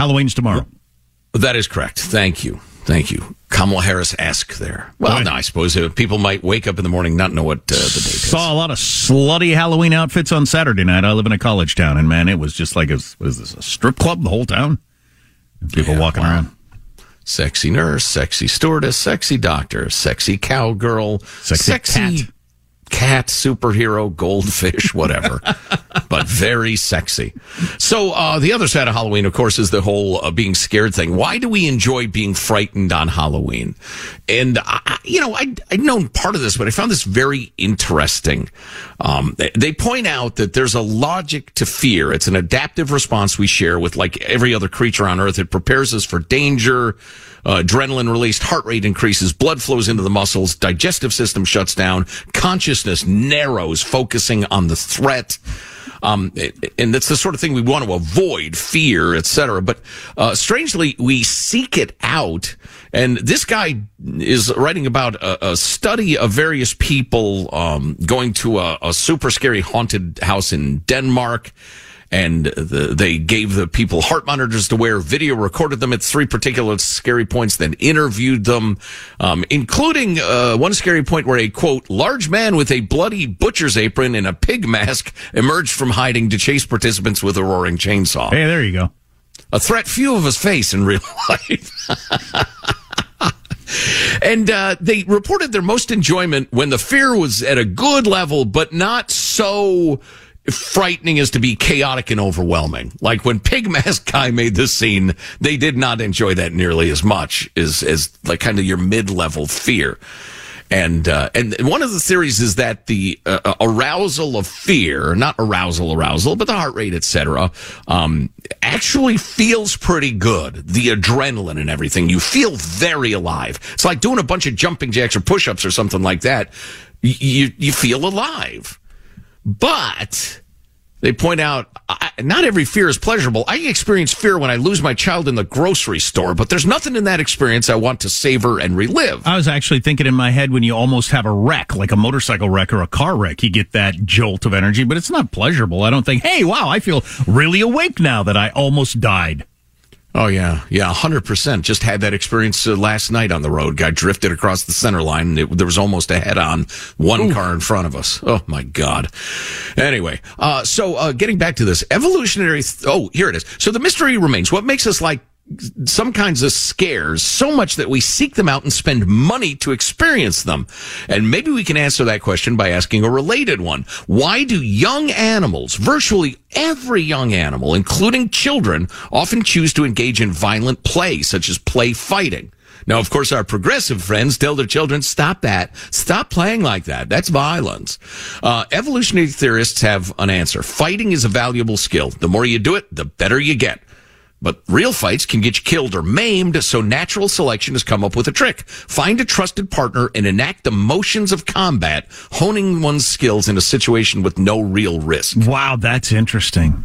Halloween's tomorrow. That is correct. Thank you. Thank you. Kamala Harris esque there. Well, Right. no, I suppose uh, people might wake up in the morning not know what uh, the date is. Saw a lot of slutty Halloween outfits on Saturday night. I live in a college town, and man, it was just like a, what is this, a strip club the whole town? People Yeah, walking wow. around. Sexy nurse, sexy stewardess, sexy doctor, sexy cowgirl, Sexy cat. cat, superhero, goldfish, whatever. but very sexy. So uh, the other side of Halloween, of course, is the whole uh, being scared thing. Why do we enjoy being frightened on Halloween? And I, you know, I I'd known part of this, but I found this very interesting. Um, they, they point out that there's a logic to fear. It's an adaptive response we share with like every other creature on Earth. It prepares us for danger. Uh, adrenaline released, heart rate increases, blood flows into the muscles, digestive system shuts down, consciousness narrows, focusing on the threat. Um, and that's the sort of thing we want to avoid, fear, etc. But uh, strangely, we seek it out. And this guy is writing about a, a study of various people um, going to a, a super scary haunted house in Denmark and the, they gave the people heart monitors to wear, video recorded them at three particular scary points, then interviewed them, um, including uh, one scary point where a quote large man with a bloody butcher's apron and a pig mask emerged from hiding to chase participants with a roaring chainsaw. Hey, there you go. A threat few of us face in real life. And uh, they reported their most enjoyment when the fear was at a good level, but not so frightening as to be chaotic and overwhelming. Like when Pig Mask Guy made this scene, they did not enjoy that nearly as much as as like kind of your mid level fear. And uh, and one of the theories is that the uh, arousal of fear, not arousal, arousal, but the heart rate, etc., um, actually feels pretty good. The adrenaline and everything, you feel very alive. It's like doing a bunch of jumping jacks or push-ups or something like that. You you feel alive, but they point out I, not every fear is pleasurable. I experience fear when I lose my child in the grocery store, but there's nothing in that experience I want to savor and relive. I was actually thinking in my head when you almost have a wreck, like a motorcycle wreck or a car wreck, you get that jolt of energy, but it's not pleasurable. I don't think, hey, wow, I feel really awake now that I almost died. Oh yeah, yeah, hundred percent. Just had that experience uh, last night on the road. Guy drifted across the center line. And it, there was almost a head-on, one car in front of us. Oh my god. Anyway, uh, so uh, getting back to this evolutionary. Th- oh, here it is. So the mystery remains. What makes us like some kinds of scares so much that we seek them out and spend money to experience them. And maybe we can answer that question by asking a related one. Why do young animals, virtually every young animal, including children, often choose to engage in violent play, such as play fighting? Now, of course, our progressive friends tell their children, stop that. Stop playing like that. That's violence. Uh, evolutionary theorists have an answer. Fighting is a valuable skill. The more you do it, the better you get. But real fights can get you killed or maimed, so natural selection has come up with a trick. Find a trusted partner and enact the motions of combat, honing one's skills in a situation with no real risk. Wow, that's interesting.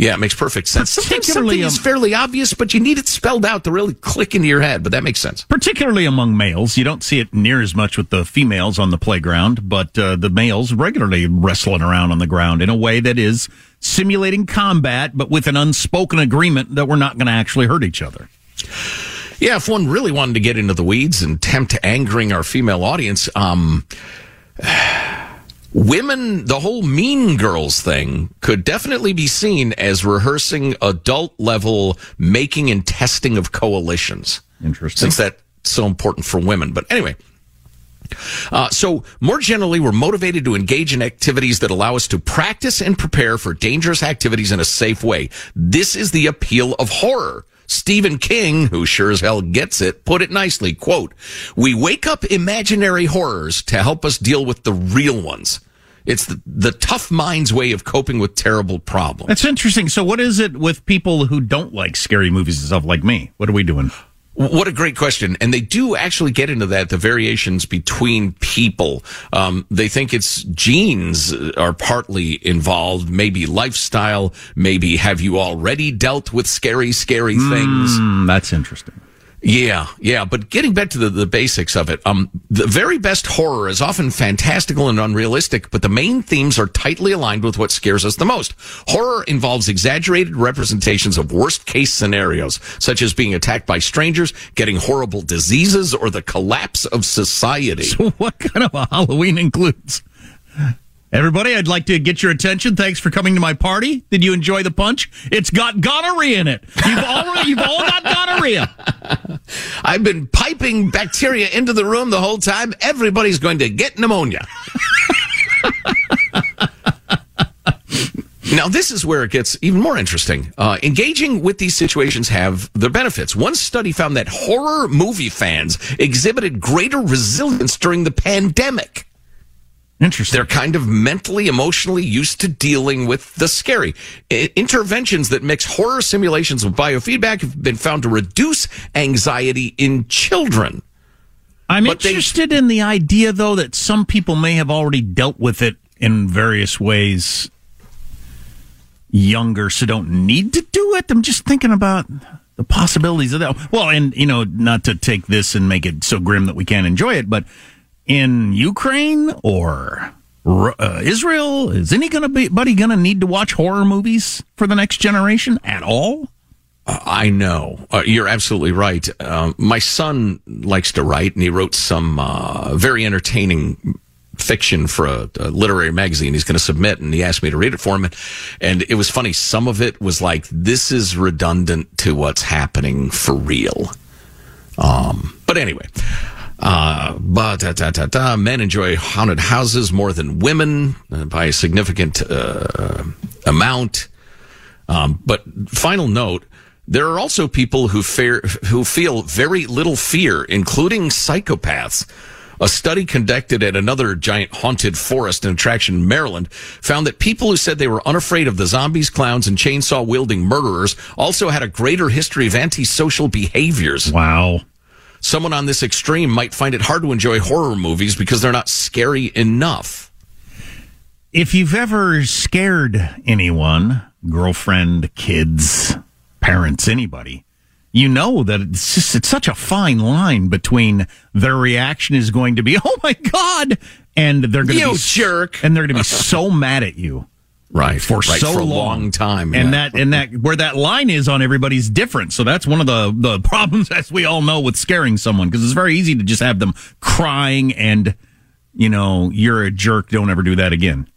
Yeah, it makes perfect sense. Sometimes Particularly, something is fairly obvious, but you need it spelled out to really click into your head, but that makes sense. Particularly among males. You don't see it near as much with the females on the playground, but uh, the males regularly wrestling around on the ground in a way that is simulating combat, but with an unspoken agreement that we're not going to actually hurt each other. Yeah, if one really wanted to get into the weeds and tempt angering our female audience, um, women, the whole mean girls thing could definitely be seen as rehearsing adult level making and testing of coalitions. Interesting. Since that's so important for women. But anyway. Uh, so more generally, we're motivated to engage in activities that allow us to practice and prepare for dangerous activities in a safe way. This is the appeal of horror. Stephen King, who sure as hell gets it, put it nicely. Quote, we wake up imaginary horrors to help us deal with the real ones. It's the, the tough mind's way of coping with terrible problems. That's interesting. So, what is it with people who don't like scary movies and stuff like me? What are we doing? What a great question. And they do actually get into that, the variations between people. Um, they think it's genes are partly involved, maybe lifestyle, maybe have you already dealt with scary, scary things? Mm, that's interesting. Yeah, yeah, but getting back to the, the basics of it, um, the very best horror is often fantastical and unrealistic, but the main themes are tightly aligned with what scares us the most. Horror involves exaggerated representations of worst case scenarios, such as being attacked by strangers, getting horrible diseases, or the collapse of society. So what kind of a Halloween includes? Everybody, I'd like to get your attention. Thanks for coming to my party. Did you enjoy the punch? It's got gonorrhea in it. You've all, you've all got gonorrhea. I've been piping bacteria into the room the whole time. Everybody's going to get pneumonia. Now, this is where it gets even more interesting. Uh, engaging with these situations have their benefits. One study found that horror movie fans exhibited greater resilience during the pandemic. Interesting. They're kind of mentally, emotionally used to dealing with the scary. Interventions that mix horror simulations with biofeedback have been found to reduce anxiety in children. I'm But they- interested in the idea, though, that some people may have already dealt with it in various ways younger, so don't need to do it. I'm just thinking about the possibilities of that. Well, and, you know, not to take this and make it so grim that we can't enjoy it, but in Ukraine or uh, Israel, is anybody going to need to watch horror movies for the next generation at all? I know. Uh, you're absolutely right. Uh, my son likes to write, and he wrote some uh, very entertaining fiction for a, a literary magazine he's going to submit, and he asked me to read it for him. And, and it was funny. Some of it was like, this is redundant to what's happening for real. Um, but anyway. Uh, but ta, ta, ta, ta, men enjoy haunted houses more than women uh, by a significant uh, amount. Um, but final note, there are also people who fear, who feel very little fear, including psychopaths. A study conducted at another giant haunted forest and attraction in Maryland found that people who said they were unafraid of the zombies, clowns, and chainsaw wielding murderers also had a greater history of antisocial behaviors. Wow. Someone on this extreme might find it hard to enjoy horror movies because they're not scary enough. If you've ever scared anyone, girlfriend, kids, parents, anybody, you know that it's just it's such a fine line between their reaction is going to be "Oh my god," and they're going to You be jerk. and they're going to be so mad at you Right. for right, so for long. long time. and yeah. that and that where that line is on everybody's different. So that's one of the the problems, as we all know, with scaring someone because it's very easy to just have them crying and you know you're a jerk. Don't ever do that again.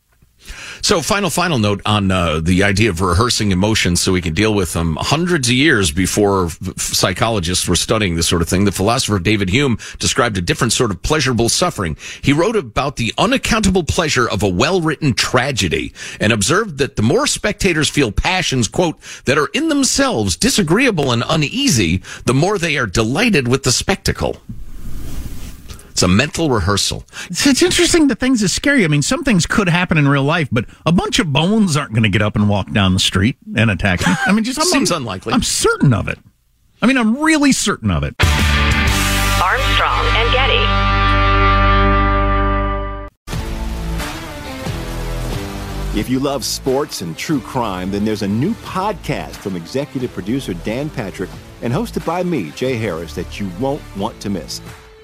So, final, final note on uh, the idea of rehearsing emotions so we can deal with them. Hundreds of years before psychologists were studying this sort of thing, the philosopher David Hume described a different sort of pleasurable suffering. He wrote about the unaccountable pleasure of a well-written tragedy and observed that the more spectators feel passions, quote, that are in themselves disagreeable and uneasy, the more they are delighted with the spectacle. It's a mental rehearsal. It's, it's interesting the things that scare you. I mean, some things could happen in real life, but a bunch of bones aren't going to get up and walk down the street and attack me. I mean, just I'm, Seems I'm- unlikely. I'm certain of it. I mean, I'm really certain of it. Armstrong and Getty. If you love sports and true crime, then there's a new podcast from executive producer Dan Patrick and hosted by me, Jay Harris, that you won't want to miss.